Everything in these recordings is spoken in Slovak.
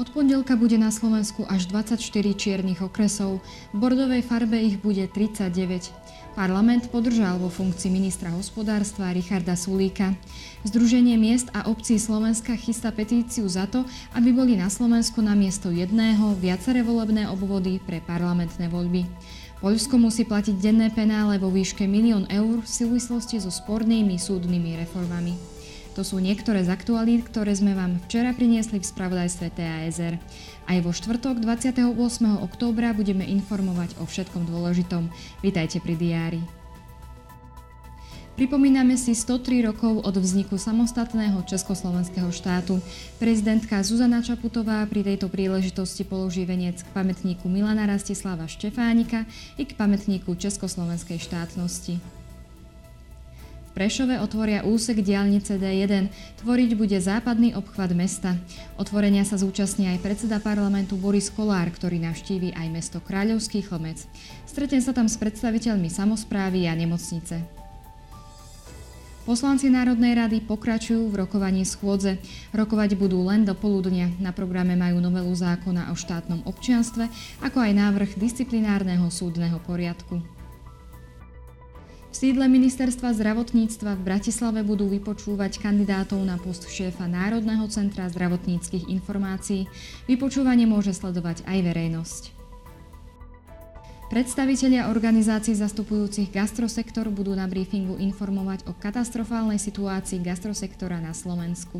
Od pondelka bude na Slovensku až 24 čiernych okresov, v bordovej farbe ich bude 39. Parlament podržal vo funkcii ministra hospodárstva Richarda Sulíka. Združenie miest a obcí Slovenska chystá petíciu za to, aby boli na Slovensku na miesto jedného viaceré volebné obvody pre parlamentné voľby. Poľsko musí platiť denné penále vo výške milión eur v súvislosti so spornými súdnymi reformami. To sú niektoré z aktualít, ktoré sme vám včera priniesli v spravodajstve TASR. Aj vo štvrtok 28. októbra budeme informovať o všetkom dôležitom. Vítajte pri diári. Pripomíname si 103 rokov od vzniku samostatného Československého štátu. Prezidentka Zuzana Čaputová pri tejto príležitosti položí venec k pamätníku Milana Rastislava Štefánika i k pamätníku Československej štátnosti. Prešove otvoria úsek diálnice D1. Tvoriť bude západný obchvat mesta. Otvorenia sa zúčastní aj predseda parlamentu Boris Kolár, ktorý navštíví aj mesto Kráľovský chlmec. Stretne sa tam s predstaviteľmi samozprávy a nemocnice. Poslanci Národnej rady pokračujú v rokovaní schôdze. Rokovať budú len do poludnia. Na programe majú novelu zákona o štátnom občianstve, ako aj návrh disciplinárneho súdneho poriadku. V sídle Ministerstva zdravotníctva v Bratislave budú vypočúvať kandidátov na post šéfa Národného centra zdravotníckých informácií. Vypočúvanie môže sledovať aj verejnosť. Predstavitelia organizácií zastupujúcich gastrosektor budú na briefingu informovať o katastrofálnej situácii gastrosektora na Slovensku.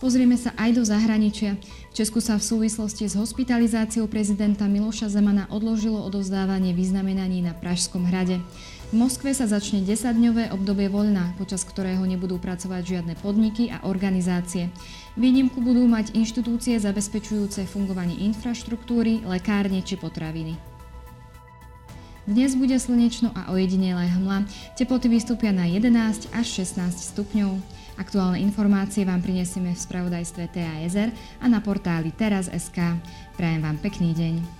Pozrieme sa aj do zahraničia. V Česku sa v súvislosti s hospitalizáciou prezidenta Miloša Zemana odložilo odovzdávanie vyznamenaní na Pražskom hrade. V Moskve sa začne 10-dňové obdobie voľna, počas ktorého nebudú pracovať žiadne podniky a organizácie. Výnimku budú mať inštitúcie zabezpečujúce fungovanie infraštruktúry, lekárne či potraviny. Dnes bude slnečno a ojedinelé hmla. Teploty vystúpia na 11 až 16 stupňov. Aktuálne informácie vám prinesieme v spravodajstve TASR a na portáli teraz.sk. Prajem vám pekný deň.